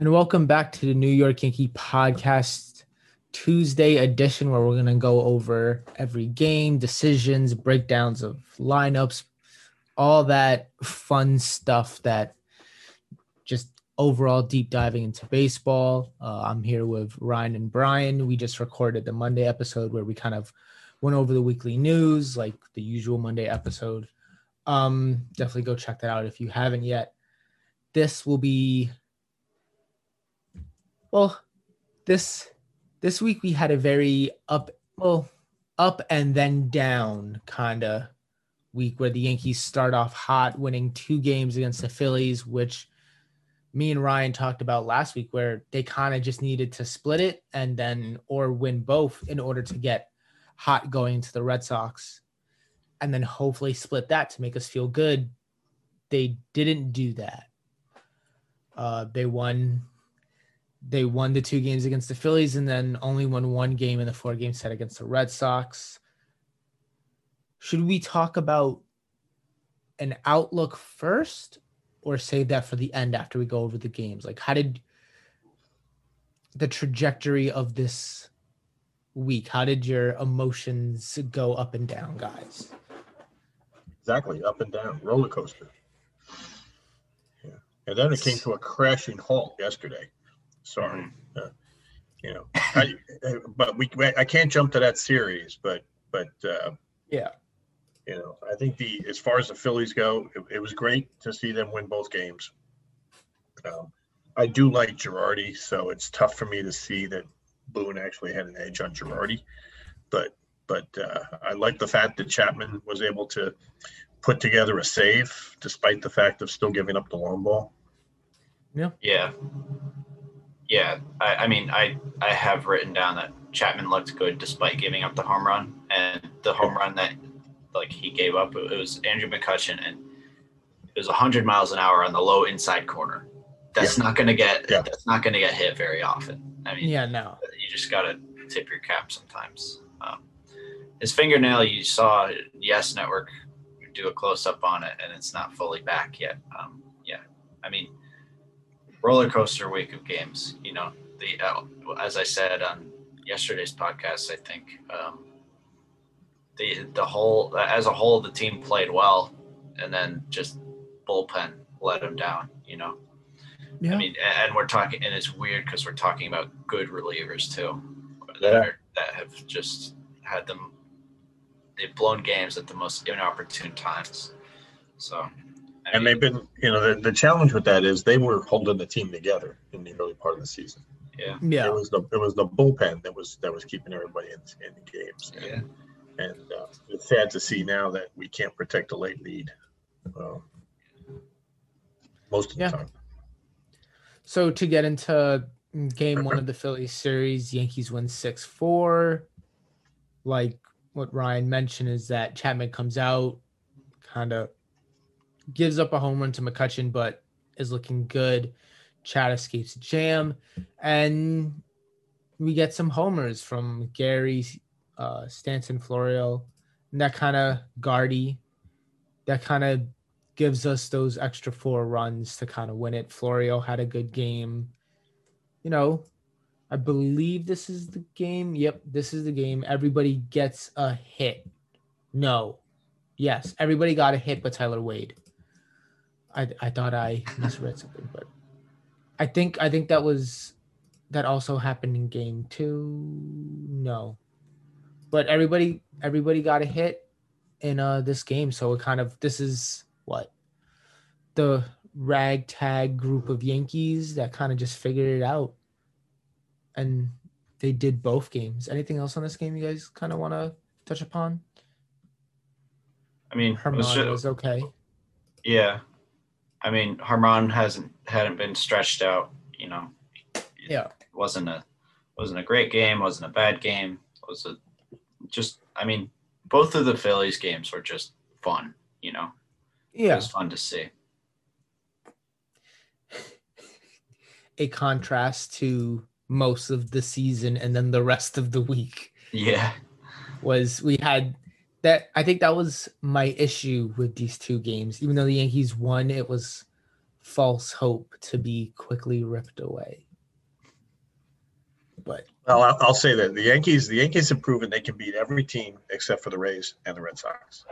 And welcome back to the New York Yankee Podcast Tuesday edition, where we're going to go over every game, decisions, breakdowns of lineups, all that fun stuff that just overall deep diving into baseball. Uh, I'm here with Ryan and Brian. We just recorded the Monday episode where we kind of went over the weekly news, like the usual Monday episode. Um, definitely go check that out if you haven't yet. This will be well, this this week we had a very up well up and then down kind of week where the Yankees start off hot, winning two games against the Phillies, which me and Ryan talked about last week, where they kind of just needed to split it and then or win both in order to get hot going to the Red Sox, and then hopefully split that to make us feel good. They didn't do that. Uh, they won they won the two games against the Phillies and then only won one game in the four game set against the Red Sox. Should we talk about an outlook first or save that for the end after we go over the games? Like, how did the trajectory of this week, how did your emotions go up and down, guys? Exactly, up and down, roller coaster. Yeah. And then it came to a crashing halt yesterday. Sorry. Mm-hmm. Uh, you know, I, but we I can't jump to that series, but but uh, yeah, you know, I think the as far as the Phillies go, it, it was great to see them win both games. Um, I do like Girardi, so it's tough for me to see that Boone actually had an edge on Girardi, but but uh, I like the fact that Chapman was able to put together a save despite the fact of still giving up the long ball. Yeah. Yeah yeah, I, I, mean, I I have written down that Chapman looked good despite giving up the home run, and the home run that like he gave up, it was Andrew McCutchen, and it was 100 miles an hour on the low inside corner. That's yeah. not going to get yeah. that's not going to get hit very often. I mean, yeah, no, you just got to tip your cap sometimes. Um, his fingernail, you saw Yes Network do a close up on it, and it's not fully back yet. Um, yeah, I mean roller coaster week of games. You know, the uh, as I said on yesterday's podcast, I think um, the the whole as a whole the team played well, and then just bullpen let them down. You know. Yeah. I mean, and we're talking, and it's weird because we're talking about good relievers too, that, yeah. are, that have just had them. They've blown games at the most inopportune times. So and they've been, you know, the, the challenge with that is they were holding the team together in the early part of the season. Yeah, yeah. It was the it was the bullpen that was that was keeping everybody in, in the games. And, yeah. And uh, it's sad to see now that we can't protect a late lead. Um, most of the yeah. time. So to get into game one of the Phillies series, Yankees win six four. Like what Ryan mentioned is that Chapman comes out, kind of gives up a home run to McCutchen, but is looking good. Chad escapes jam, and we get some homers from Gary, uh, Stanton, Florial, and that kind of Gardy. That kind of gives us those extra four runs to kind of win it. Florio had a good game. You know, I believe this is the game. Yep, this is the game. Everybody gets a hit. No. Yes, everybody got a hit but Tyler Wade. I I thought I misread something, but I think I think that was that also happened in game two. No, but everybody everybody got a hit in uh this game, so it kind of this is what the ragtag group of Yankees that kind of just figured it out, and they did both games. Anything else on this game you guys kind of want to touch upon? I mean, Germán was, was okay. Yeah, I mean, Germán hasn't hadn't been stretched out. You know, yeah, wasn't a wasn't a great game. wasn't a bad game. was a just. I mean, both of the Phillies games were just fun. You know, yeah, it was fun to see. A contrast to most of the season and then the rest of the week. Yeah, was we had that I think that was my issue with these two games. Even though the Yankees won, it was false hope to be quickly ripped away. But Well, I'll, I'll say that the Yankees, the Yankees have proven they can beat every team except for the Rays and the Red Sox.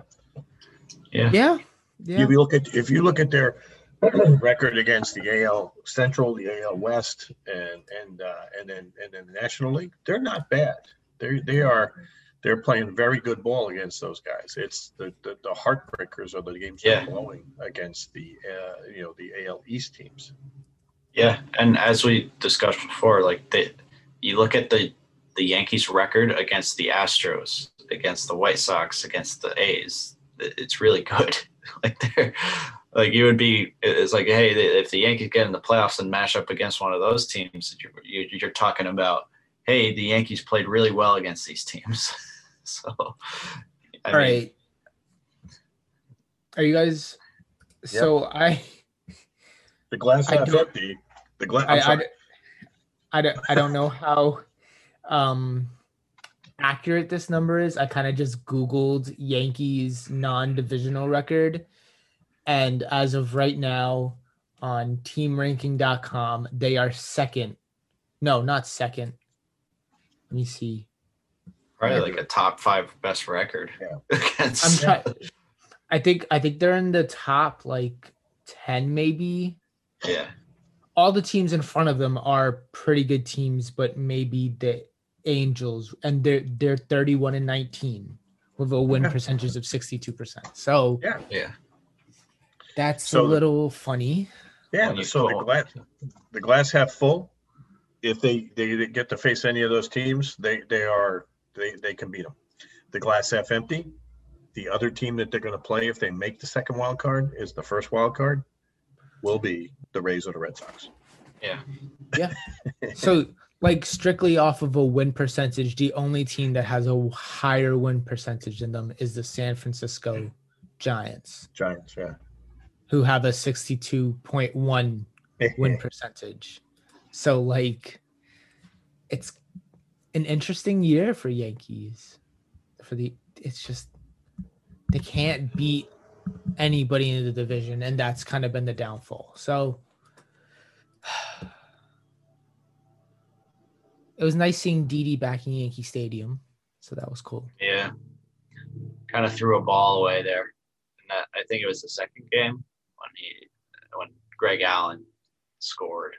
Yeah. yeah, yeah, If you look at if you look at their record against the AL Central, the AL West, and and uh, and then and then the National League, they're not bad. They they are they're playing very good ball against those guys. It's the the, the heartbreakers are the games Yeah. they're blowing against the uh, you know the AL East teams. Yeah, and as we discussed before, like the you look at the the Yankees record against the Astros, against the White Sox, against the A's, it's really good. like they're like you would be it's like hey if the Yankees get in the playoffs and mash up against one of those teams, you're, you're talking about hey the Yankees played really well against these teams. so, I all right. Are you guys? So I, The glass I half don't- empty. The glass. I, I, I, don't, I don't know how um accurate this number is. I kind of just Googled Yankees non-divisional record. And as of right now on teamranking.com, they are second. No, not second. Let me see. Probably like a top five best record. Yeah. against, I'm trying. I think I think they're in the top like 10 maybe. yeah. all the teams in front of them are pretty good teams, but maybe the Angels and they're they're 31 and 19 with a win percentage of 62%. So Yeah. Yeah. that's So- a little funny. Yeah, when so the glass, the glass half full. If they they get to face any of those teams, they they are they they can beat them. The glass half empty. The other team that they're going to play if they make the second wild card is the first wild card. Will be the Rays or the Red Sox. Yeah. Yeah. so like strictly off of a win percentage, the only team that has a higher win percentage than them is the San Francisco Giants, Giants, yeah. who have a 62.1 win percentage. So like it's an interesting year for Yankees. For the it's just they can't beat anybody in the division and that's kind of been the downfall. So it was nice seeing Didi back in Yankee Stadium. So that was cool. Yeah. Kind of threw a ball away there. And that, I think it was the second game when he when Greg Allen scored.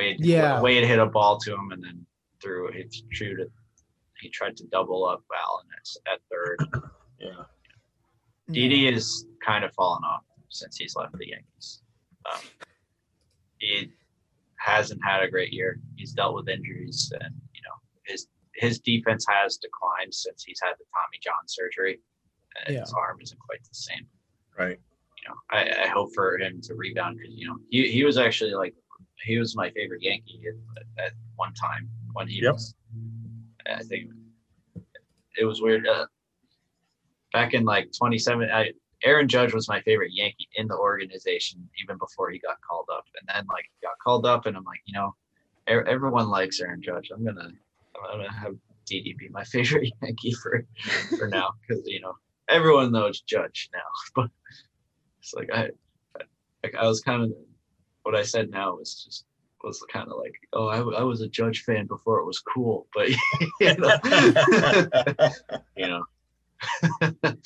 Wade Yeah. Wade hit a ball to him and then threw it. He threw it. He tried to double up Allen at, at third. Yeah. Didi is kind of fallen off since he's left the Yankees. Um, he hasn't had a great year. He's dealt with injuries, and you know his his defense has declined since he's had the Tommy John surgery, and Yeah. his arm isn't quite the same. Right. You know, I, I hope for him to rebound because you know he he was actually like he was my favorite Yankee at, at one time when he Yep. was. I think it was weird. Uh, back in like 27, I, Aaron Judge was my favorite Yankee in the organization even before he got called up. And then like he got called up, and I'm like, you know, e- everyone likes Aaron Judge. I'm gonna I'm gonna have Didi be my favorite Yankee for for now because you know everyone knows Judge now. But it's like I like I was kind of what I said now was just was kind of like oh I, w- I was a Judge fan before it was cool, but you know, you know. but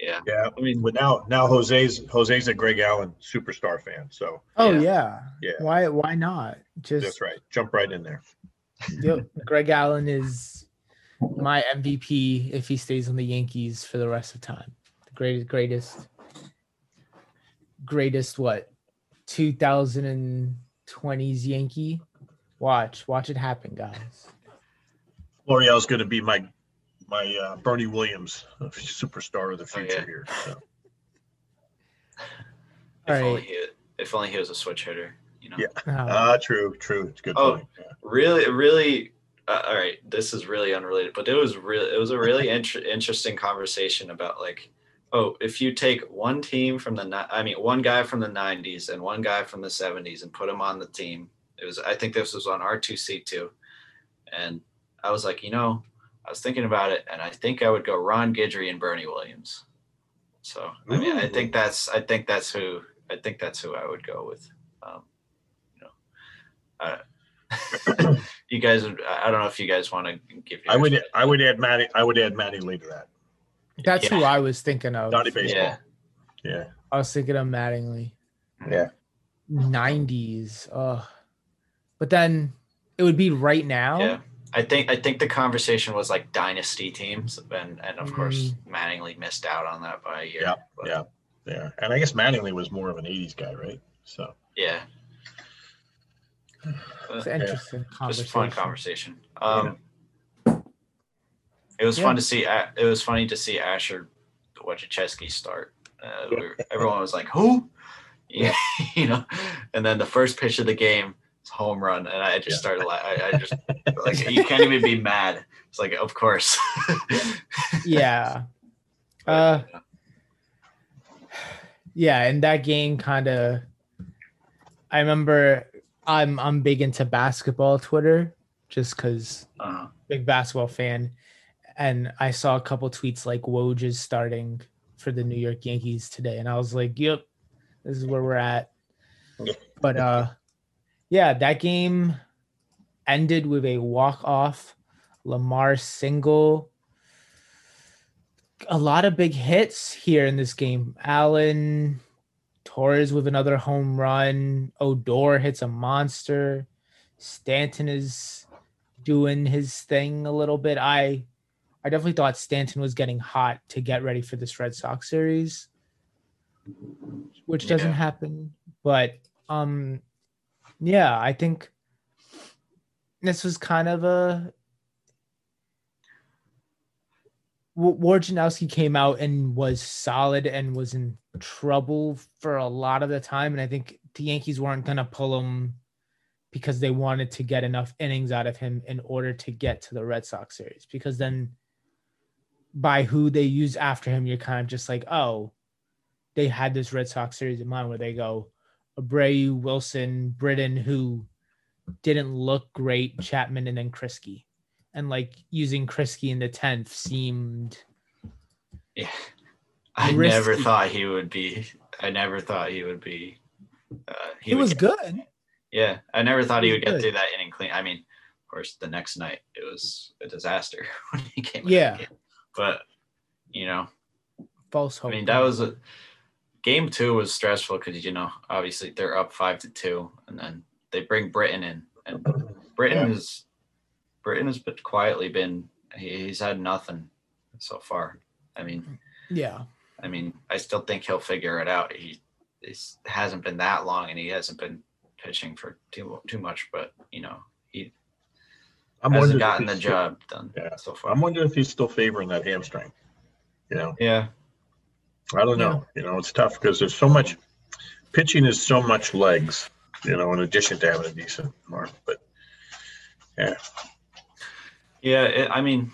yeah, yeah. I mean, But now now Jose's Jose's a Greg Allen superstar fan. So Oh Yeah. yeah. Yeah. Why why not? Just that's right. Jump right in there. Yep. Greg Allen is my MVP if he stays on the Yankees for the rest of time. The greatest, greatest, greatest what? 2020s Yankee. Watch, watch it happen, guys. Florial's going to be my my uh, Bernie Williams uh, superstar of the Oh, future yeah. here. So. if All only he if only he was a switch hitter, you know. Yeah. Uh, Ah, true, true. It's a good Oh. point. Yeah. really really uh, all right this is really unrelated but it was really it was a really inter- interesting conversation about like oh if you take one team from the i mean one guy from the 90s and one guy from the 70s and put them on the team it was i think this was on r2c2 and i was like you know i was thinking about it and i think i would go ron guidry and bernie williams So I mean, I think that's I think that's who I think that's who I would go with. Um, you know, uh, you guys. I I don't know if you guys want to give. I would I would add Matty I would add Mattingly to that. That's Yeah. who I was thinking of. Donnie baseball. Yeah, Yeah. I was thinking of Mattingly. Yeah. 90s. Oh, but then it would be right now. yeah. I think I think the conversation was like dynasty teams, and and of course Mm. Mattingly missed out on that by a year. Yeah, but yeah. Yeah. And I guess Mattingly was more of an 80s guy, right? So yeah. It's an interesting just conversation. a fun conversation. Um, It was Yeah. fun to see. It was funny to see Asher Wojciechowski start. Uh, we were- everyone was like, "Who?" Yeah, you know. And then the first pitch of the game, it's home run, and I just Yeah. started. I, I just like you can't even be mad. It's like, of course. Yeah. But, Uh, yeah, and that game kind of I remember I'm I'm big into basketball Twitter just cuz uh, big basketball fan and I saw a couple tweets like Woj is starting for the New York Yankees today and I was like, "Yep, this is where we're at." But uh yeah, that game ended with a walk-off LeMahieu single a lot of big hits here in this game. Allen Torres with another home run. Odor hits a monster. Stanton is doing his thing a little bit. I I definitely thought Stanton was getting hot to get ready for this Red Sox series, which doesn't Yeah. happen. But um yeah, I think this was kind of a Wojnarowski came out and was solid and was in trouble for a lot of the time. And I think the Yankees weren't going to pull him because they wanted to get enough innings out of him in order to get to the Red Sox series. Because then by who they use after him, you're kind of just like, oh, they had this Red Sox series in mind where they go Abreu, Wilson, Britton, who didn't look great, Chapman, and then Kriske and like using Kriske in the tenth seemed yeah. I Risky. never thought he would be. I never thought he would be. Uh, he would was get- good. Yeah, I never thought he He would get through that inning clean. I mean, of course, the next night it was a disaster when he came. Yeah. again. But you know, False hope. I mean, that was a game two was stressful because you know, obviously they're up five to two, and then they bring Britton in, and Britton Yeah. is Britton has been quietly been he, he's had nothing so far. I mean, yeah. I mean, I still think he'll figure it out. He it hasn't been that long, and he hasn't been pitching for too too much, but you know, he I'm hasn't wondering if gotten the he's- job done Yeah. so far. I'm wondering if he's still favoring that hamstring. You know, yeah, I don't know. You know, it's tough because there's so much pitching is so much legs, you know, in addition to having a decent arm. But yeah, yeah. It, I mean,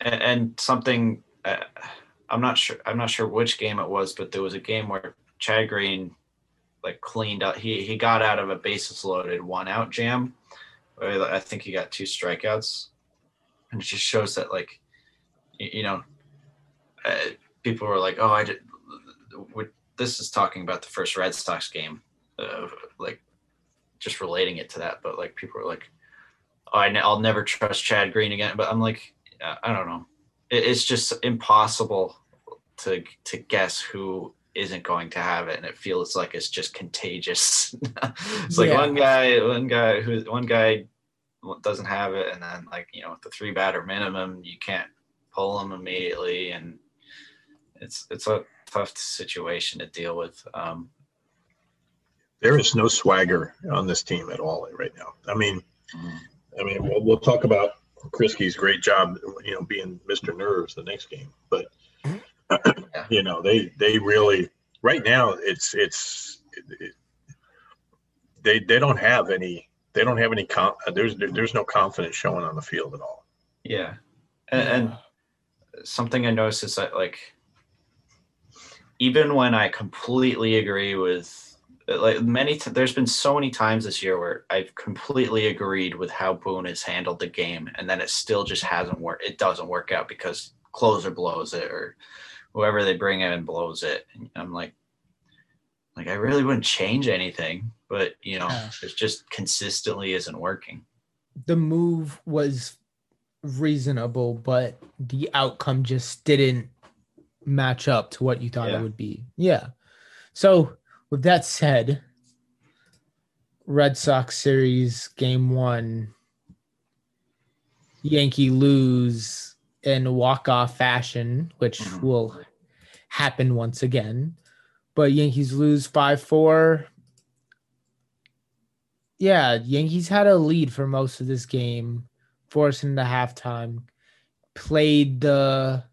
and, and something uh, I'm not sure. I'm not sure which game it was, but there was a game where Chad Green like cleaned up. He he got out of a bases loaded one out jam. I think he got two strikeouts, and it just shows that like, you, know, uh, people were like, "Oh, I did." This is talking about the first Red Sox game, uh, like just relating it to that. But like people were like, oh, I, will never trust Chad Green again. But I'm like, uh, I don't know. It, it's just impossible to to guess who isn't going to have it, and it feels like it's just contagious. it's like Yeah. one guy, one guy who one guy doesn't have it, and then like you know, with the three batter minimum, you can't pull them immediately, and it's it's a tough situation to deal with. Um, there is no swagger on this team at all right now. I mean, I mean, we'll, we'll talk about Kriske's great job, you know, being Mr. Nerves the next game, but you know, they they really right now it's it's it, they they don't have any they don't have any com- there's there's no confidence showing on the field at all. yeah, and, and something I noticed is that like even when I completely agree with like many t- there's been so many times this year where I've completely agreed with how Boone has handled the game and then it still just hasn't worked it doesn't work out because closer blows it or whoever they bring in blows it. And I'm like, like I really wouldn't change anything, but you know, Yeah. it just consistently isn't working. the move was reasonable, but the outcome just didn't match up to what you thought Yeah. it would be. Yeah. So, with that said, Red Sox series game one, Yankee lose in walk off fashion, which Mhm. will happen once again. But Yankees lose 5 4 yeah, Yankees had a lead for most of this game, forcing the halftime. Played the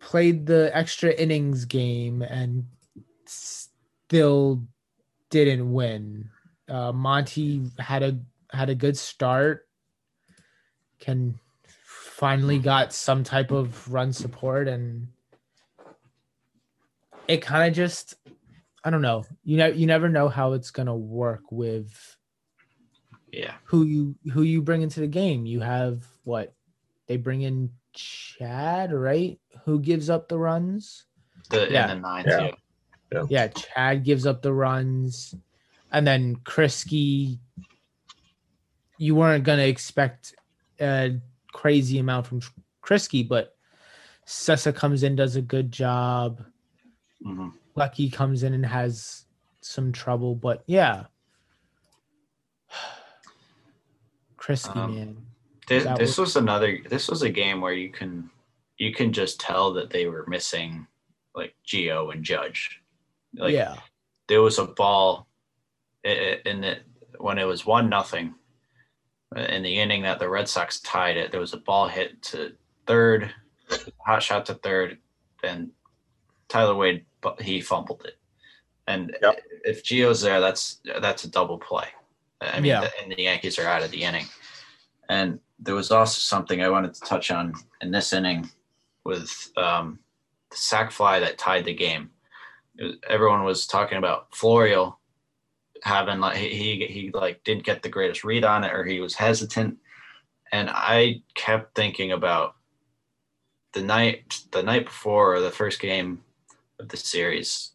played the extra innings game and still didn't win. Uh, Monty had a had a good start. Can finally got some type of run support and it kind of just I don't know. You know, you never know how it's gonna work with Yeah. who you who you bring into the game. You have what they bring in Chad, right? Who gives up the runs? The Yeah. in the ninth, Yeah. yeah. Yeah, Chad gives up the runs, and then Kriske. You weren't gonna expect a crazy amount from Kriske, but Sessa comes in, does a good job. Mhm. Luetge comes in and has some trouble, but yeah. Kriske, Um, man. This, this was another. This was a game where you can you can just tell that they were missing like Gio and Judge. Like yeah. there was a ball in the when it was one nothing uh, in the inning that the Red Sox tied it. There was a ball hit to third, hot shot to third, and Tyler Wade but he fumbled it. And Yep. if Gio's there, that's that's a double play. I mean, Yeah. the, and the Yankees are out of the inning. And there was also something I wanted to touch on in this inning with um, the sac fly that tied the game. Was- everyone was talking about Florio having like he, he he like didn't get the greatest read on it or he was hesitant, and I kept thinking about the night the night before the first game of the series.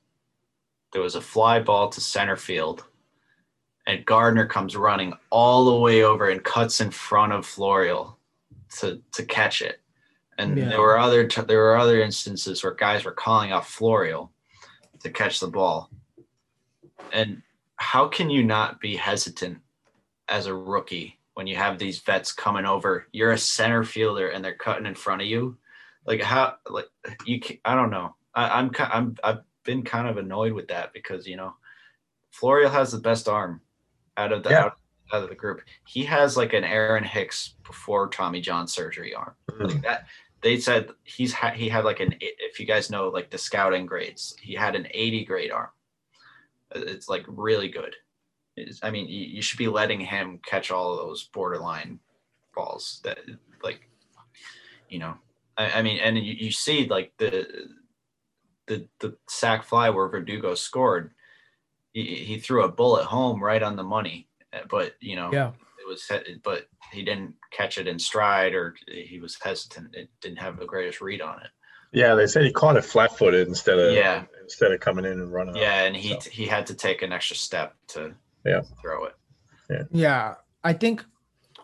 There was a fly ball to center field, and Gardner comes running all the way over and cuts in front of Florio to to catch it. And Yeah. there were other t- there were other instances where guys were calling off Florio to catch the ball. And how can you not be hesitant as a rookie when you have these vets coming over? You're a center fielder and they're cutting in front of you. Like how like you can, I don't know. I, I'm ki- I'm I've been kind of annoyed with that because you know Florio has the best arm out of the Yeah. out, out of the group. He has like an Aaron Hicks before Tommy John surgery arm. Hmm. Like that they said he's ha- he had like an if you guys know like the scouting grades, he had an 80 grade arm. Uh, it's like really good. It's, I mean, you, you should be letting him catch all of those borderline balls that like you know I, I mean and you, you see like the the the sac fly where Verdugo scored he, he threw a bullet home right on the money uh, but you know Yeah. it was he- but he didn't catch it in stride or he was hesitant it didn't have the greatest read on it Yeah, they said he caught it flat footed instead of Yeah. instead of coming in and running. yeah out. and he So, he had to take an extra step to Yeah. throw it Yeah, I think,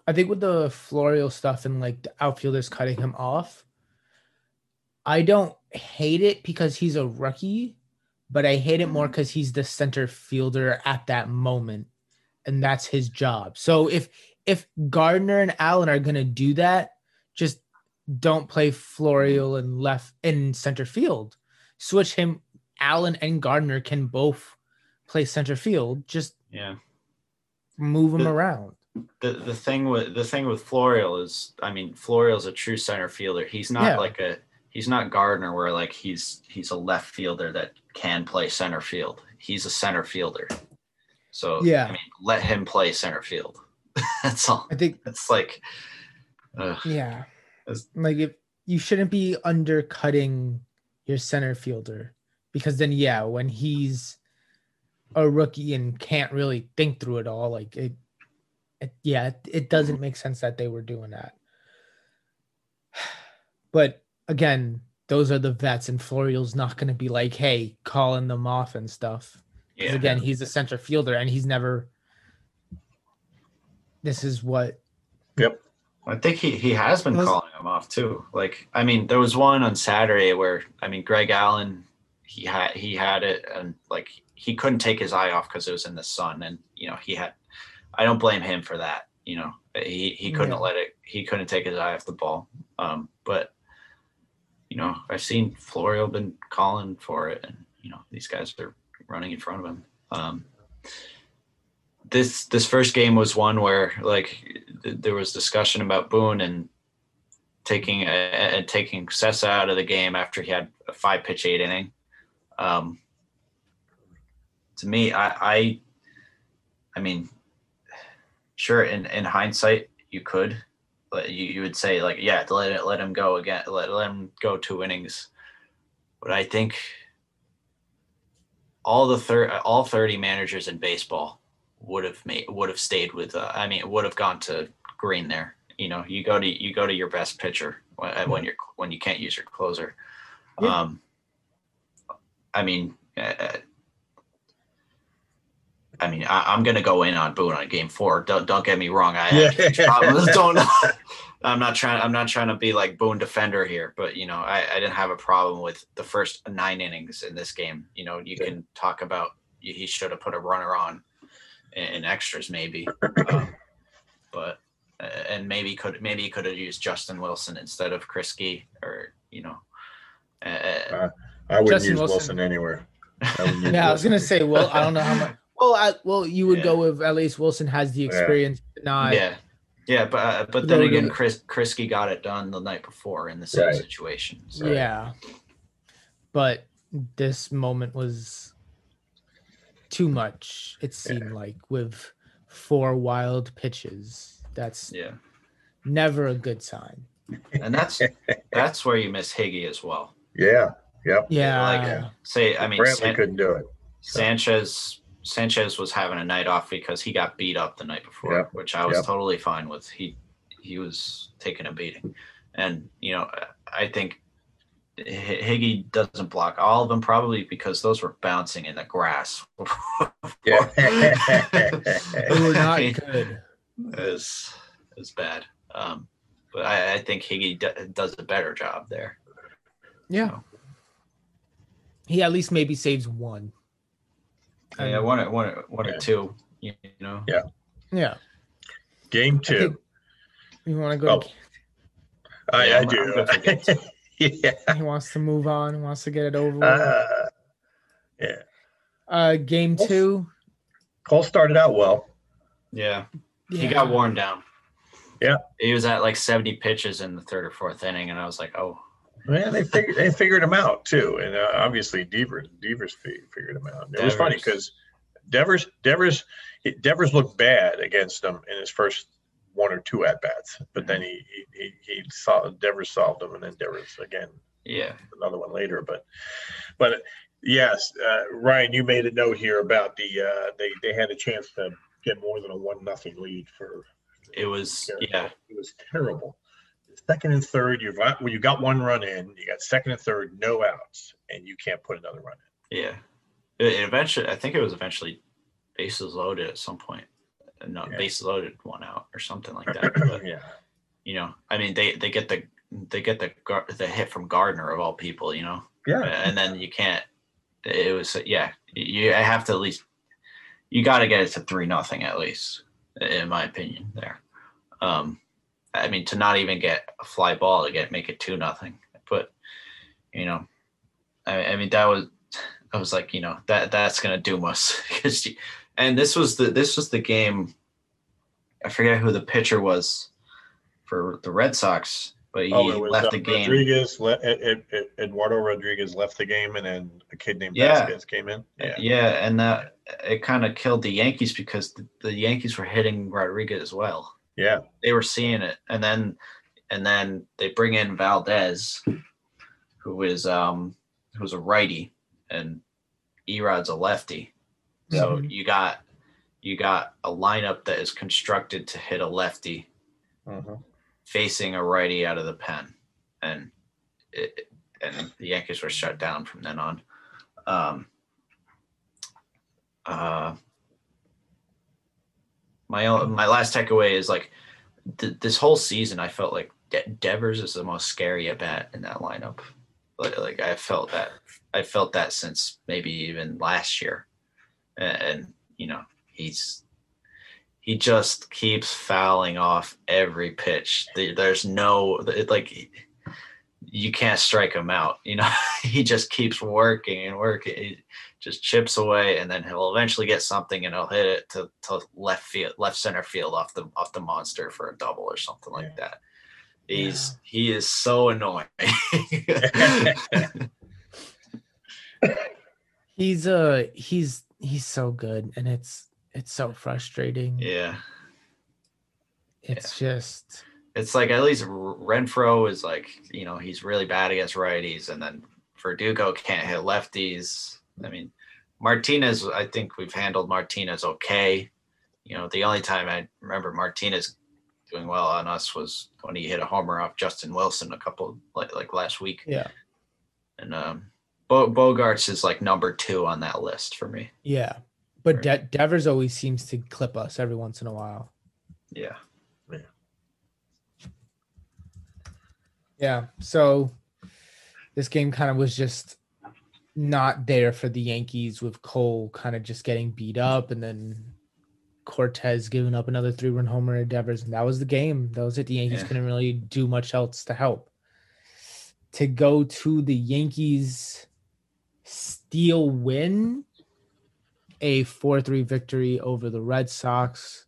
I think with the Florio stuff and like the outfielders cutting him off, I don't hate it because he's a rookie, but I hate it more mm. because he's the center fielder at that moment, and that's his job. So if if Gardner and Allen are gonna do that, just don't play Florio in left in center field. Switch him. Allen and Gardner can both play center field. Just yeah move them The- around. the the thing with the thing with Florial is, I mean, Florial's a true center fielder. He's not Yeah. like a he's not Gardner where like he's he's a left fielder that can play center field. He's a center fielder. So Yeah. I mean, let him play center field. That's all. I think It's like. Yeah. Like if you shouldn't be undercutting your center fielder because then yeah, when he's a rookie and can't really think through it all, like it, it yeah, it, it doesn't mm-hmm. make sense that they were doing that. But again, those are the vets, and Florial's not going to be like, hey, calling them off and stuff. 'Cause Yeah. again, he's a center fielder, and he's never. This is what. Yep. I think he, he has been Was- calling him off too. Like, I mean, there was one on Saturday where I mean, Greg Allen, he had he had it, and like he couldn't take his eye off because it was in the sun, and you know he had. I don't blame him for that. You know, he he couldn't Yeah. let it. He couldn't take his eye off the ball. Um, but you know, I've seen Florio been calling for it, and you know these guys are running in front of him. Um, this this first game was one where like th- there was discussion about Boone and taking and taking Sessa out of the game after he had a five pitch eight inning. Um, to me, I, I, I mean, sure. In in hindsight, you could, you, you would say like, yeah, let it let him go again, let let him go two innings. But I think all the third all 30 managers in baseball would have made would have stayed with uh, i mean it would have gone to green there you know you go to you go to your best pitcher when, when you're when you can't use your closer Yeah. um i mean uh, I mean, I, I'm going to go in on Boone on Game Four. Don't don't get me wrong. I have huge problems. don't. I'm not trying. I'm not trying to be like Boone defender here, but you know, I, I didn't have a problem with the first nine innings in this game. You know, you Yeah. can talk about he should have put a runner on in, in extras maybe, um, but uh, and maybe could maybe he could have used Justin Wilson instead of Kriske or you know. Uh, I wouldn't Justin use Wilson. Wilson, anywhere. I wouldn't Yeah, I was gonna say. Well, I don't know how much. Well, I, well, you would Yeah. go with at least Wilson has the experience, but not. yeah, yeah, but uh, but then again, Chris Kriske got it done the night before in the same Right. situation. So. Yeah. But this moment was too much, it seemed like, with four wild pitches. That's yeah. never a good sign. and that's that's where you miss Higgy as well. Yeah, yep. Yeah. Like say, I mean, Brantley San- couldn't do it. Sanchez Sanchez was having a night off because he got beat up the night before, Yep. which I was Yep. totally fine with. He he was taking a beating, and you know I think H- Higgy doesn't block all of them probably because those were bouncing in the grass. Yeah. they were not I good. is is bad. Um, but I, I think Higgy d- does a better job there. Yeah. He at least maybe saves one. Yeah, one or one or, one Yeah. or two. You know. Yeah. Yeah. Game two. you want to go. Oh. to- I, Yeah, I I'm- do. I'm good for game two. yeah. He wants to move on. He wants to get it over. with. Uh, yeah. Uh, game two. Cole started out well. Yeah. He got worn down. Yeah. He was at like 70 pitches in the third or fourth inning, and I was like, oh, Man, they figured they figured him out too, and uh, obviously Devers Devers figured him out. It was funny because Devers Devers Devers looked bad against him in his first one or two at bats, but then he he he, he saw Devers solved him, and then Devers again yeah. another one later. But but yes, uh, Ryan, you made a note here about the uh, they they had a chance to get more than a one nothing lead for. It was, yeah. It was terrible. Second and third, you've got, well, you got one run in. You got second and third, no outs, and you can't put another run in. Yeah. It, it eventually, I think it was eventually bases loaded at some point. No, Yeah. bases loaded, one out or something like that. But, yeah, you know, I mean, they, they get the, they get the, the hit from Gardner of all people, you know, yeah, and then you can't, it was, yeah, you I have to at least, you got to get it to three nothing at least, in my opinion there. Um, I mean, to not even get a fly ball to get, make it two nothing, but you know, I, I mean, that was, I was like, you know, that that's going to doom us. and this was the, this was the game. I forget who the pitcher was for the Red Sox, but he Oh, left uh, the game. Rodriguez, le- Ed, Ed, Ed- Eduardo Rodriguez left the game, and then a kid named Yeah. Vasquez came in. Yeah, Yeah, and that it kind of killed the Yankees because the, the Yankees were hitting Rodriguez as well. Yeah, They were seeing it, and then and then they bring in Valdez, who is um who's a righty, and Erod's a lefty. So you got you got a lineup that is constructed to hit a lefty Mhm. facing a righty out of the pen, and it, and the Yankees were shut down from then on. Um, uh, my own, my last takeaway is like th- this whole season, I felt like De- Devers is the most scary at bat in that lineup. Like, like I felt that I felt that since maybe even last year, and, and you know he's he just keeps fouling off every pitch. There's no like you can't strike him out. You know, he just keeps working and working. Just chips away, and then he'll eventually get something, and he'll hit it to, to left field, left center field off the off the monster for a double or something like that. He's yeah. he is so annoying. he's uh he's he's so good, and it's it's so frustrating. Yeah, it's yeah. just it's like at least Renfroe is like you know he's really bad against righties, and then Verdugo can't hit lefties. I mean, Martinez, I think we've handled Martinez okay. You know, the only time I remember Martinez doing well on us was when he hit a homer off Justin Wilson a couple like like last week. Yeah. And um, Bo- Bogaerts is like number two on that list for me. Yeah, but De- Devers always seems to clip us every once in a while. Yeah. Yeah. Yeah. So this game kind of was just not there for the Yankees with Cole kind of just getting beat up and then Cortes giving up another three run homer at Devers. And that was the game. That was it. The Yankees yeah. couldn't really do much else to help. To go to the Yankees steal win, a 4 3 victory over the Red Sox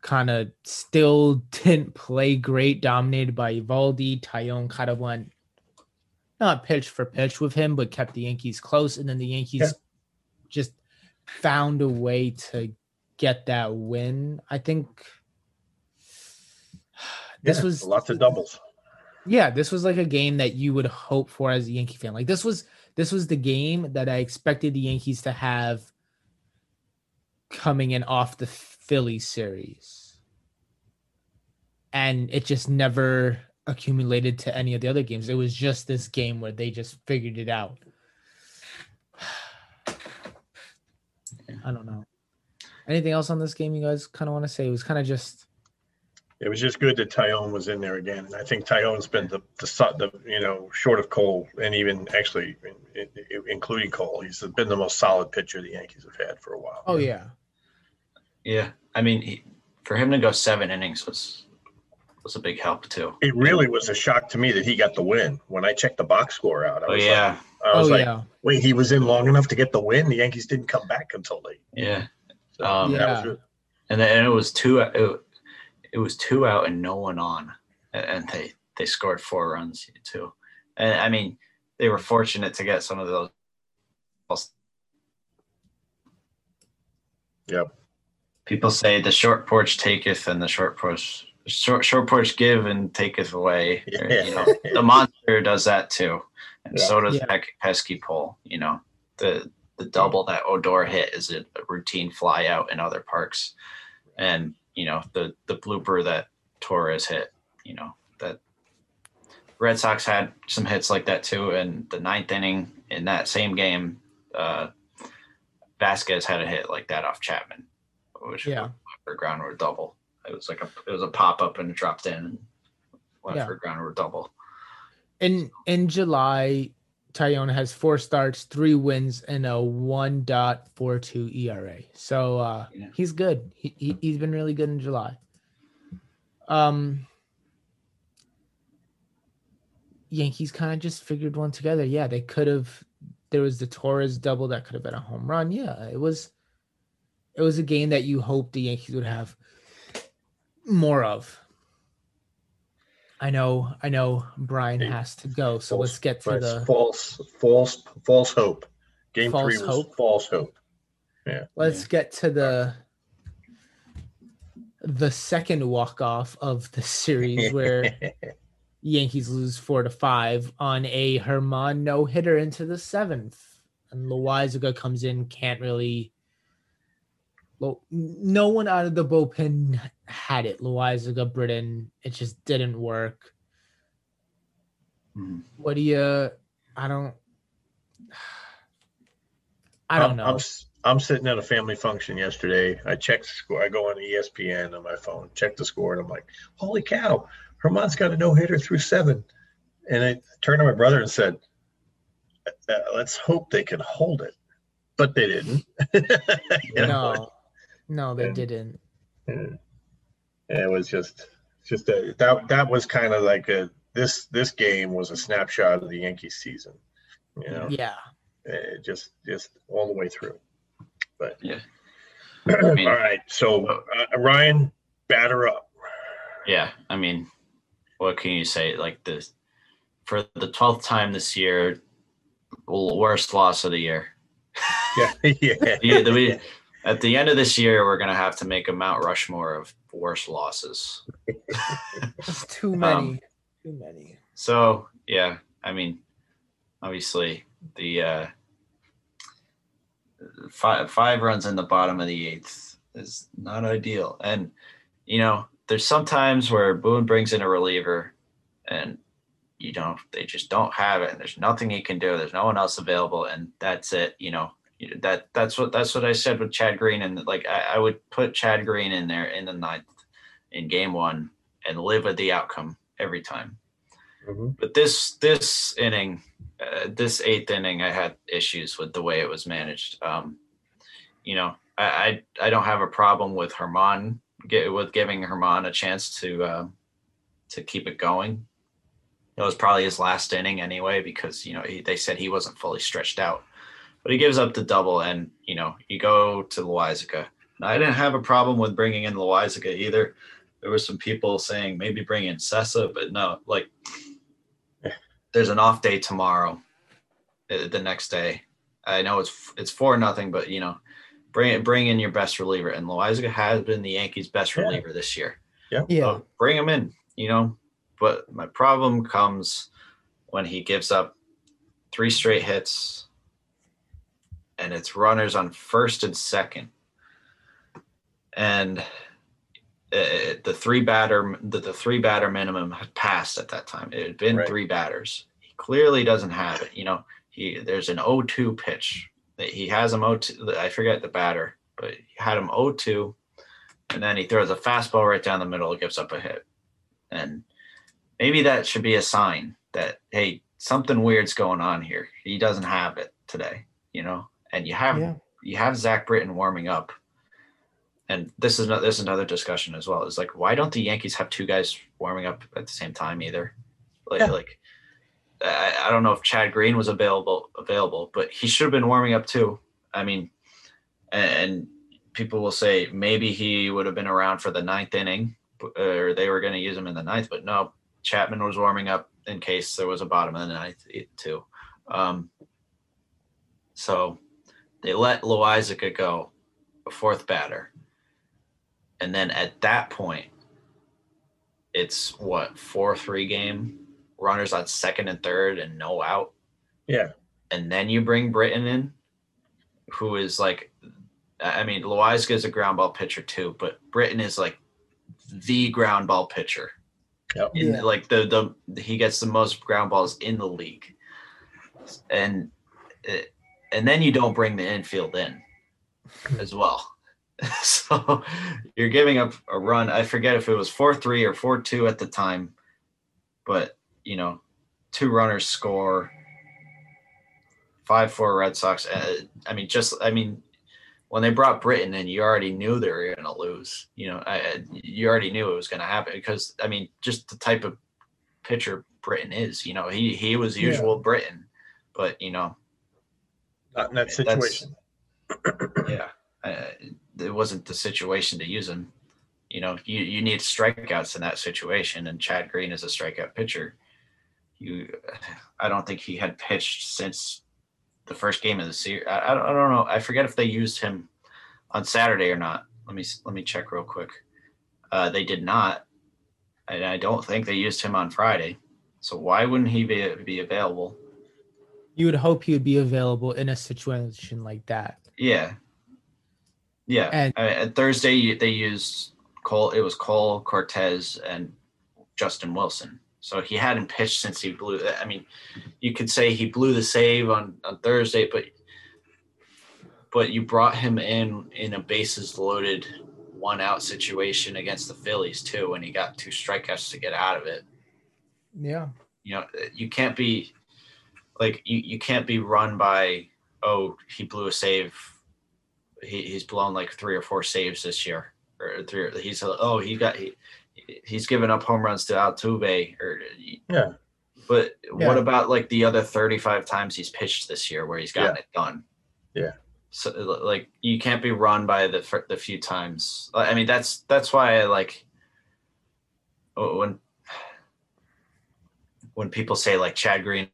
kind of still didn't play great, dominated by Eovaldi. Taillon kind of went not pitch for pitch with him, but kept the Yankees close. And then the Yankees yeah. just found a way to get that win. I think this yeah, was lots of doubles. Yeah, this was like a game that you would hope for as a Yankee fan. Like this was this was the game that I expected the Yankees to have coming in off the Philly series. And it just never accumulated to any of the other games. It was just this game where they just figured it out. I don't know. Anything else on this game you guys kind of want to say? It was kind of just. It was just good that Taillon was in there again, and I think Taillon's been the, the the you know short of Cole, and even actually including Cole, he's been the most solid pitcher the Yankees have had for a while. Oh yeah, yeah, I mean, he, for him to go seven innings was was a big help too. It really was a shock to me that he got the win. When I checked the box score out, I oh, was yeah. like, I was oh, like, yeah. wait, he was in long enough to get the win. The Yankees didn't come back until late. Yeah, So Um, that was Yeah. good. and then it was two. It, it was two out and no one on, and- and they they scored four runs too. And I mean, they were fortunate to get some of those. Yep. People say the short porch taketh and the short porch short short porch give and taketh away. Or, You know, the monster does that too, and Yeah. so does Yeah. that pesky pole. You know, the the double that Odor hit is a, a routine fly out in other parks, and you know the the blooper that Torres hit. You know that Red Sox had some hits like that too. In the ninth inning in that same game, uh, Vasquez had a hit like that off Chapman, which Yeah. for ground rule double. It was like a it was a pop up and it dropped in and went Yeah. for a or double. in in July, Taillon has four starts, three wins, and a one dot four two ERA. So uh, Yeah. he's good. He, he he's been really good in July. Um, Yankees kind of just figured one together. Yeah, they could have. There was the Torres double that could have been a home run. Yeah, it was. It was a game that you hoped the Yankees would have more of. I know, I know. Brian has to go, so false- let's get to the. false, false, false hope. Game False three was hope? false hope. Yeah. Let's get to the the second walk off of the series where Yankees lose four to five on a Germán no hitter into the seventh, and Loáisiga comes in, can't really. No one out of the bullpen had it. Loáisiga, Britton, it just didn't work. Mhm. What do you? I don't. I don't I'm- know. I'm, I'm sitting at a family function yesterday. I checked the score. I go on ESPN on my phone, check the score, and I'm like, holy cow, Germán's got a no hitter through seven. And I turned to my brother and said, "Uh, let's hope they can hold it. But they didn't. no. know? No, no, they And- didn't. And it was just, just a, that, that was kind of like a, this, this game was a snapshot of the Yankees season. You know, Yeah, Uh, just, just all the way through. But Yeah. all mean- right. So uh, Ryan, batter up. Yeah, I mean, what can you say? Like this for the twelfth time this year, worst loss of the year. Yeah, yeah. Yeah, the- we- at the end of this year, we're gonna have to make a Mount Rushmore of worst losses. too Um, many. too many. So yeah, I mean, obviously the uh, five five runs in the bottom of the eighth is not ideal, and you know there's sometimes where Boone brings in a reliever, and you don't they just don't have it, and there's nothing he can do. There's no one else available, and that's it. You know You- that that's what that's what I said with Chad Green, and like I, I would put Chad Green in there in the ninth in game one and live with the outcome every time. Mhm. but this this inning uh, this eighth inning i had issues with the way it was managed. Um you know i i, I don't have a problem with Germán get with giving Germán a chance to uh, to keep it going. It was probably his last inning anyway because you know he, they said he wasn't fully stretched out but he gives up the double and you know you go to Loáisiga. And i didn't have a problem with bringing in Loáisiga either there were some people saying maybe bring in Sessa, but no, like there's an off day tomorrow, uh, the next day. I know it's it's four nothing, but you know, bring bring in your best reliever, and Loáisiga has been the Yankees' best Yeah. reliever this year. Yeah. So bring him in, you know. But my problem comes when he gives up three straight hits, and it's runners on first and second, and uh, the three batter the, the three batter minimum had passed at that time. It had been Right. three batters. He clearly doesn't have it. You know, he there's an 0-2 pitch that he has him 0-2. I forget the batter, but he had him 0-2, and then he throws a fastball right down the middle, gives up a hit, and maybe that should be a sign that hey, something weird's going on here. He doesn't have it today. You know, and you have Yeah. you have Zach Britton warming up, and this is no, this is another discussion as well. Is like why don't the Yankees have two guys warming up at the same time either? Like, Yeah. like I, I don't know if Chad Green was available available, but he should have been warming up too. I mean, and, people will say maybe he would have been around for the ninth inning, or they were going to use him in the ninth, but no, Chapman was warming up in case there was a bottom of the ninth too. Um, so they let Loáisiga go, a fourth batter. And then at that point, it's what, 4 3 game, runners on second and third, and no out. Yeah. And then you bring Britton in, who is like, I mean, Loáisiga is a ground ball pitcher too, but Britton is like the ground ball pitcher. Yep. In, Yeah. Like the the he gets the most ground balls in the league, and it, and then you don't bring the infield in as well. so you're giving up a run. I forget if it was four three or four two at the time, but you know, two runners score. Five four Red Sox. Uh, I mean, just I mean, when they brought Britton in, you already knew they were going to lose. You know, I, you already knew it was going to happen because I mean, just the type of pitcher Britton is. You know, he he was Yeah. usual Britton, but you know, Not in that That's- situation. yeah, uh, it wasn't the situation to use him. You know, you you need strikeouts in that situation, and Chad Green is a strikeout pitcher. You, I don't think he had pitched since the first game of the series. I, I, don't, I don't know. I forget if they used him on Saturday or not. Let me let me check real quick. Uh, they did not, and I don't think they used him on Friday. So why wouldn't he be be available? You would hope he would be available in a situation like that. Yeah. Yeah. And- I mean, Thursday they used Cole. It was Cole Cortes and Justin Wilson. So he hadn't pitched since he blew. I mean, you could say he blew the save on on Thursday, but but you brought him in in a bases loaded one out situation against the Phillies too, and he got two strikeouts to get out of it. Yeah. You know, you can't be like you, you can't be run by oh he blew a save. He, he's blown like three or four saves this year, or three. He's oh he got he he's given up home runs to Altuve or Yeah. But Yeah. what about like the other 35 times he's pitched this year where he's gotten Yeah. it done? Yeah. So like you can't be run by the the few times. I mean that's that's why I like oh, when when people say like Chad Green,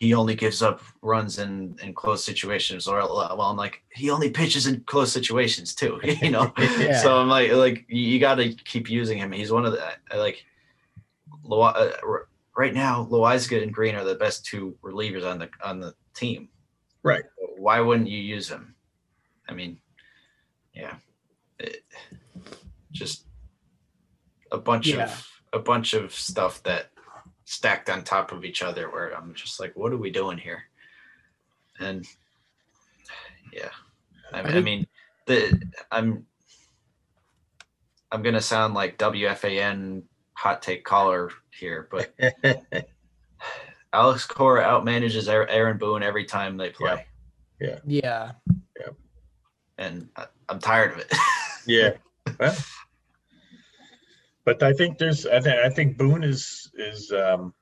he only gives up runs in in close situations, or well, I'm like he only pitches in close situations too, you know. Yeah. So I'm like, like you, got to keep using him. He's one of the I like. Uh, right now, Loáisiga and Green are the best two relievers on the on the team. Right. Why wouldn't you use him? I mean, yeah, it, just a bunch Yeah. of a bunch of stuff that stacked on top of each other. Where I'm just like, what are we doing here? And yeah, I, mean, I mean, the I'm I'm gonna sound like WFAN hot take caller here, but Alex Cora outmanages Aaron- Aaron Boone every time they play, Yeah. Yeah. Yeah. And I, I'm tired of it. yeah. Well, but I think there's I think I think Boone is is um,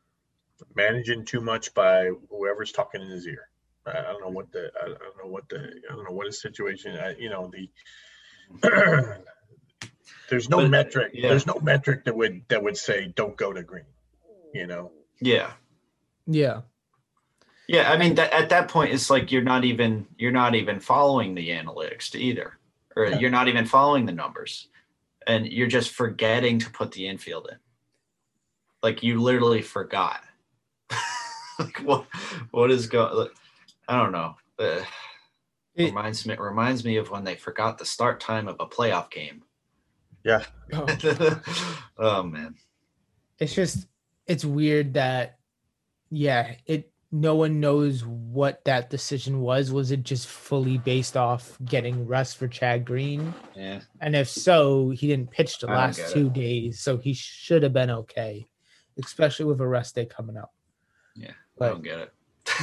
managing too much by whoever's talking in his ear. I, I don't know what the I don't know what the I don't know what his situation. I, you know the there's no But, metric. yeah. There's no metric that would that would say don't go to green. You know. yeah, Yeah. yeah. I mean, that, at that point, it's like you're not even you're not even following the analytics either, or Yeah. you're not even following the numbers, and you're just forgetting to put the infield in. Like you literally forgot. like what what is going? I don't know. Uh, It- reminds me reminds me of when they forgot the start time of a playoff game. Yeah. Oh, oh man. it's just it's weird that yeah, it no one knows what that decision was. Was it just fully based off getting rest for Chad Green? Yeah. And if so, he didn't pitch the I last get two days, so he should have been okay, especially with a rest day coming up. Yeah. I don't get it.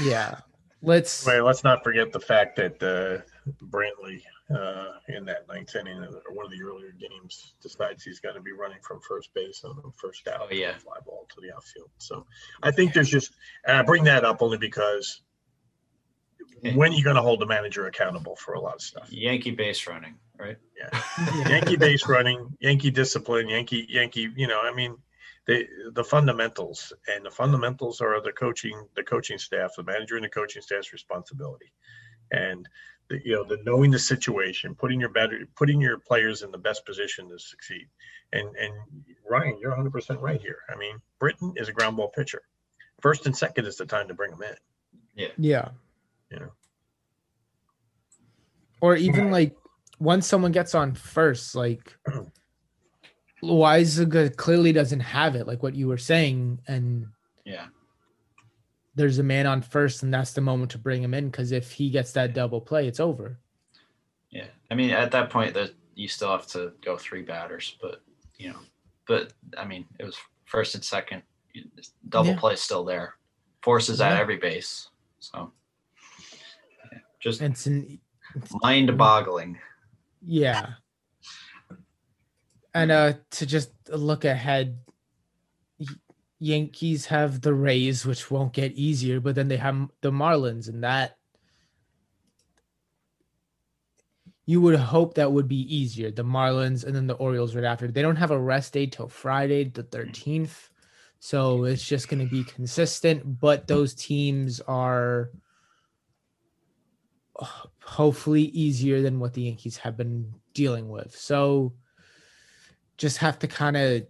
yeah, let's Well, let's not forget the fact that uh, Brantley uh, in that ninth inning, or one of the earlier games, decides he's going to be running from first base on the first out. Oh, yeah. fly ball to the outfield. So I think there's just, and I bring that up only because Yeah. when are you going to hold the manager accountable for a lot of stuff? Yankee base running, right? Yeah, Yankee base running, Yankee discipline, Yankee Yankee. You know, I mean, the the fundamentals and the fundamentals are the coaching, the coaching staff, the manager and the coaching staff's responsibility, and the, you know the knowing the situation, putting your better, putting your players in the best position to succeed. And and Ryan, you're 100 percent right here. I mean, Britton is a ground ball pitcher. First and second is the time to bring him in. yeah. You know. Or even like once someone gets on first, like Loáisiga clearly doesn't have it, like what you were saying, and Yeah. there's a man on first, and that's the moment to bring him in because if he gets that double play, it's over. Yeah. I mean, at that point, that you still have to go three batters, but you know, but I mean, it was first and second. Double Yeah. play is still there. Forces at every base. So yeah, just It's an mind boggling. yeah. And uh to just look ahead, Yankees have the Rays, which won't get easier, but then they have the Marlins, and that you would hope that would be easier. The Marlins and then the Orioles right after. They don't have a rest day till Friday, the 13th. So it's just going to be consistent, but those teams are hopefully easier than what the Yankees have been dealing with. So just have to kind of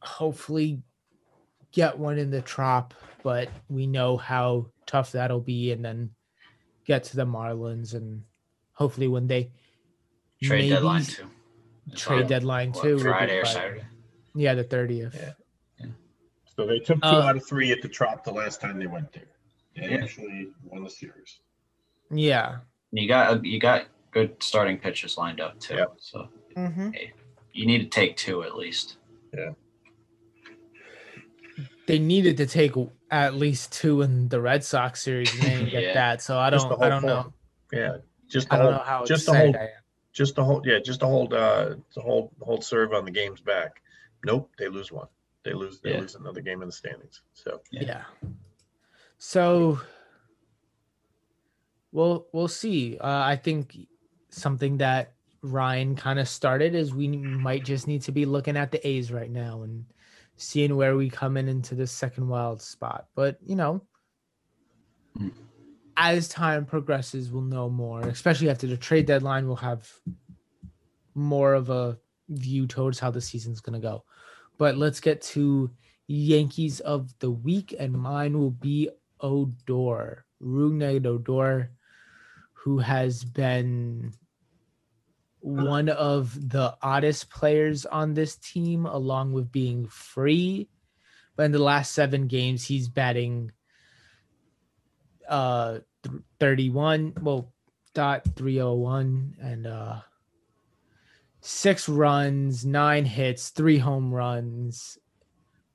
hopefully get one in the trop, but we know how tough that'll be and then get to the Marlins and hopefully when they Trade maybe deadline too. It's trade on, deadline what, too. would be Friday or Saturday. Yeah, the 30th. Yeah. Yeah. So they took two Uh, out of three at the Trop the last time they went there. They Yeah. actually won the series. Yeah. You got you got good starting pitchers lined up too. Yep. So Mm-hmm. You need to take two at least. Yeah. They needed to take at least two in the Red Sox series, and they didn't get Yeah. that. So I don't. I don't know. Yeah, just to I don't hold, know how just to excited hold, just to hold, yeah, just to hold, uh, to hold, hold serve on the games back. Nope, they lose one. They lose, they Yeah. lose another game in the standings. So Yeah. Yeah. So we'll we'll see. Uh, I think something that Ryan kind of started is we might just need to be looking at the A's right now and seeing where we come in into the second wild spot. But you know, as time progresses, we'll know more. Especially after the trade deadline, we'll have more of a view towards how the season's gonna go. But let's get to Yankees of the week, and mine will be Odor, Rougned Odor, who has been one of the oddest players on this team, along with being free. But in the last seven games, he's batting uh 31, well, dot 301 and uh six runs, nine hits, three home runs,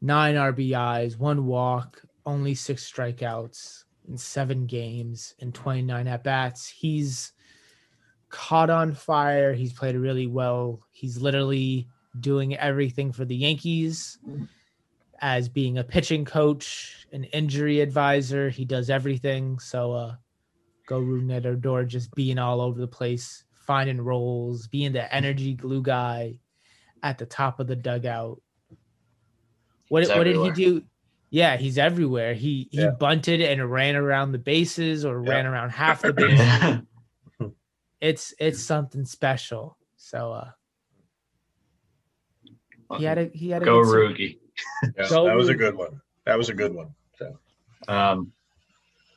nine RBIs, one walk, only six strikeouts in seven games and 29 at bats. He's caught on fire. He's played really well. He's literally doing everything for the Yankees as being a pitching coach, an injury advisor. He does everything. So, uh, go Rougned Odor just being all over the place, finding roles, being the energy glue guy at the top of the dugout. What, what did he do? Yeah, he's everywhere. He he Yeah. bunted and ran around the bases or Yeah. ran around half the bases. Yeah. it's it's something special. So uh he had a he had a Go good se- yeah, Rugi. So that was a good one. That was a good one. So Um,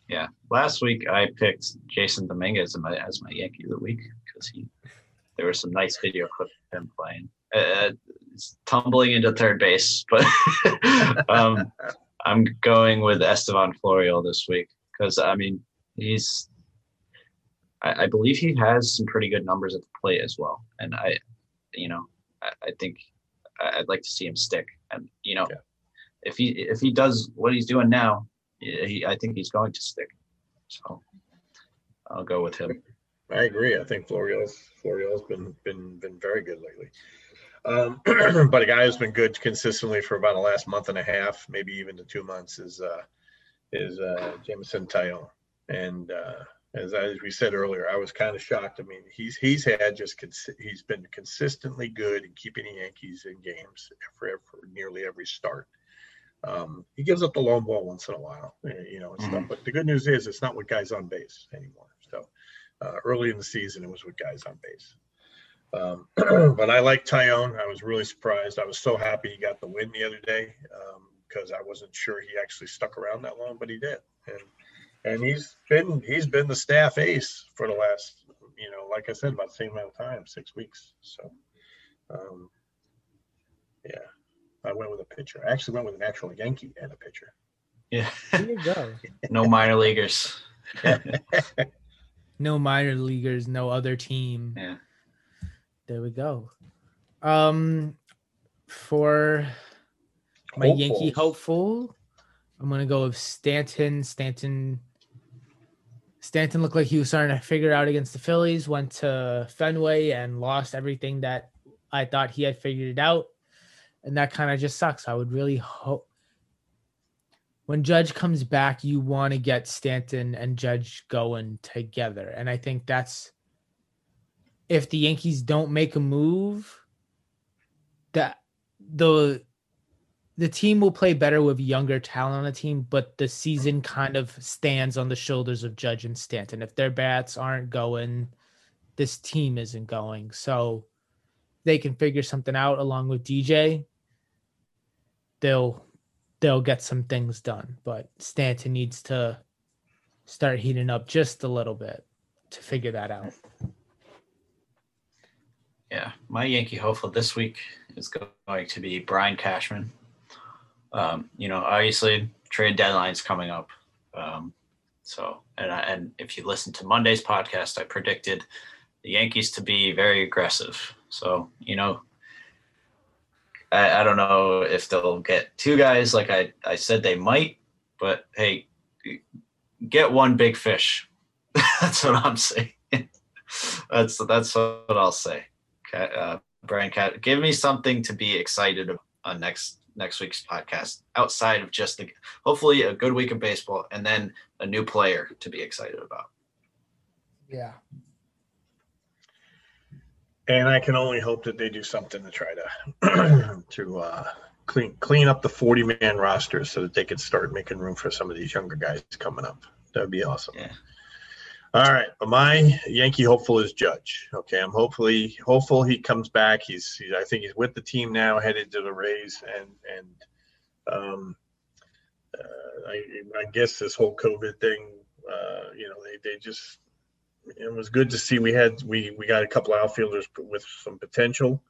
yeah, last week I picked Jasson Dominguez as my as my Yankee of the week because he there was some nice video clips of him playing. Uh, tumbling into third base, but um, I'm going with Estevan Florial this week because I mean he's I, I believe he has some pretty good numbers at the plate as well, and I you know I, I think I'd like to see him stick, and you know Yeah. if he if he does what he's doing now, he, I think he's going to stick. So I'll go with him. I agree. I think Florial's Florial's been been been very good lately. Um, but a guy who's been good consistently for about the last month and a half, maybe even to two months, is uh, is uh, Jameson Taillon. And uh, as I, as we said earlier, I was kind of shocked. I mean, he's he's had just he's been consistently good in keeping the Yankees in games for, for nearly every start. Um, he gives up the long ball once in a while, eh, you know, and stuff. Mhm. But the good news is it's not with guys on base anymore. So uh, early in the season, it was with guys on base. Um, but I like Taillon. I was really surprised. I was so happy he got the win the other day because I wasn't sure he actually stuck around that long, but he did. And and he's been he's been the staff ace for the last you know like I said about the same amount of time, six weeks. So um, yeah, I went with a pitcher. I actually went with an actual Yankee and a pitcher. Yeah, there you go. no minor leaguers. No minor leaguers, no other team. Yeah, There we go. Um for my Yankee hopeful, I'm gonna go with Stanton. Stanton Stanton looked like he was starting to figure out against the Phillies, went to Fenway and lost everything that I thought he had figured it out. And that kind of just sucks. I would really hope when Judge comes back, you want to get Stanton and Judge going together. And I think that's if the Yankees don't make a move, that the the team will play better with younger talent on the team, but the season kind of stands on the shoulders of Judge and Stanton. If their bats aren't going, this team isn't going. So they can figure something out along with DJ. They'll they'll get some things done, but Stanton needs to start heating up just a little bit to figure that out. yeah. My Yankee hopeful this week is going to be Brian Cashman. Um, you know, obviously trade deadline's coming up. Um, so, and I, and if you listen to Monday's podcast, I predicted the Yankees to be very aggressive. So, you know, I, I don't know if they'll get two guys like I, I said they might, but hey, get one big fish. that's what I'm saying. that's that's what I'll say. Okay, uh, Brian Cat, give me something to be excited about next next week's podcast outside of just the hopefully a good week of baseball and then a new player to be excited about. Yeah. And I can only hope that they do something to try to to uh, clean clean up the 40 man roster so that they can start making room for some of these younger guys coming up. That'd be awesome. Yeah. All right, but my Yankee hopeful is Judge. Okay, I'm hopefully hopeful he comes back. He's, he's I think he's with the team now, headed to the Rays, and and um, uh, I, I guess this whole COVID thing, uh, you know, they they just it was good to see we had we we got a couple outfielders with some potential.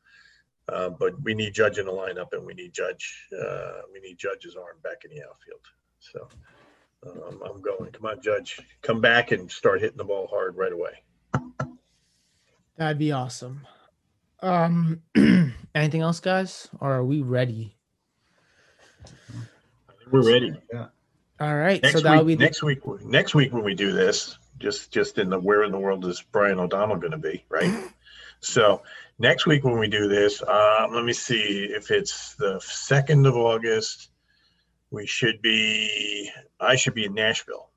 Uh, but we need Judge in the lineup, and we need Judge. Uh, we need Judge's arm back in the outfield. So um, I'm going. Come on, Judge, come back and start hitting the ball hard right away. That'd be awesome. Um, anything else, guys, or are we ready? We're ready. Yeah. All right. Next so that'll week, be the, next week. Next week when we do this, just just in the where in the world is Brian O'Donnell going to be, right? so next week when we do this, um, let me see if it's the second of August. We should be. I should be in Nashville.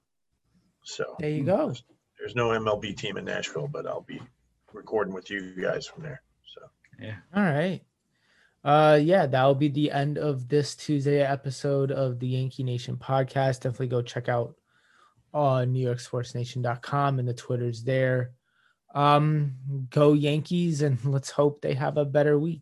So there you go. there's no MLB team in Nashville, but I'll be recording with you guys from there. So yeah. All right. Uh yeah, that'll be the end of this Tuesday episode of the Yankee Nation podcast. Definitely go check out on NewYorkSportsNation.com and the Twitter's there. Um, go Yankees and let's hope they have a better week.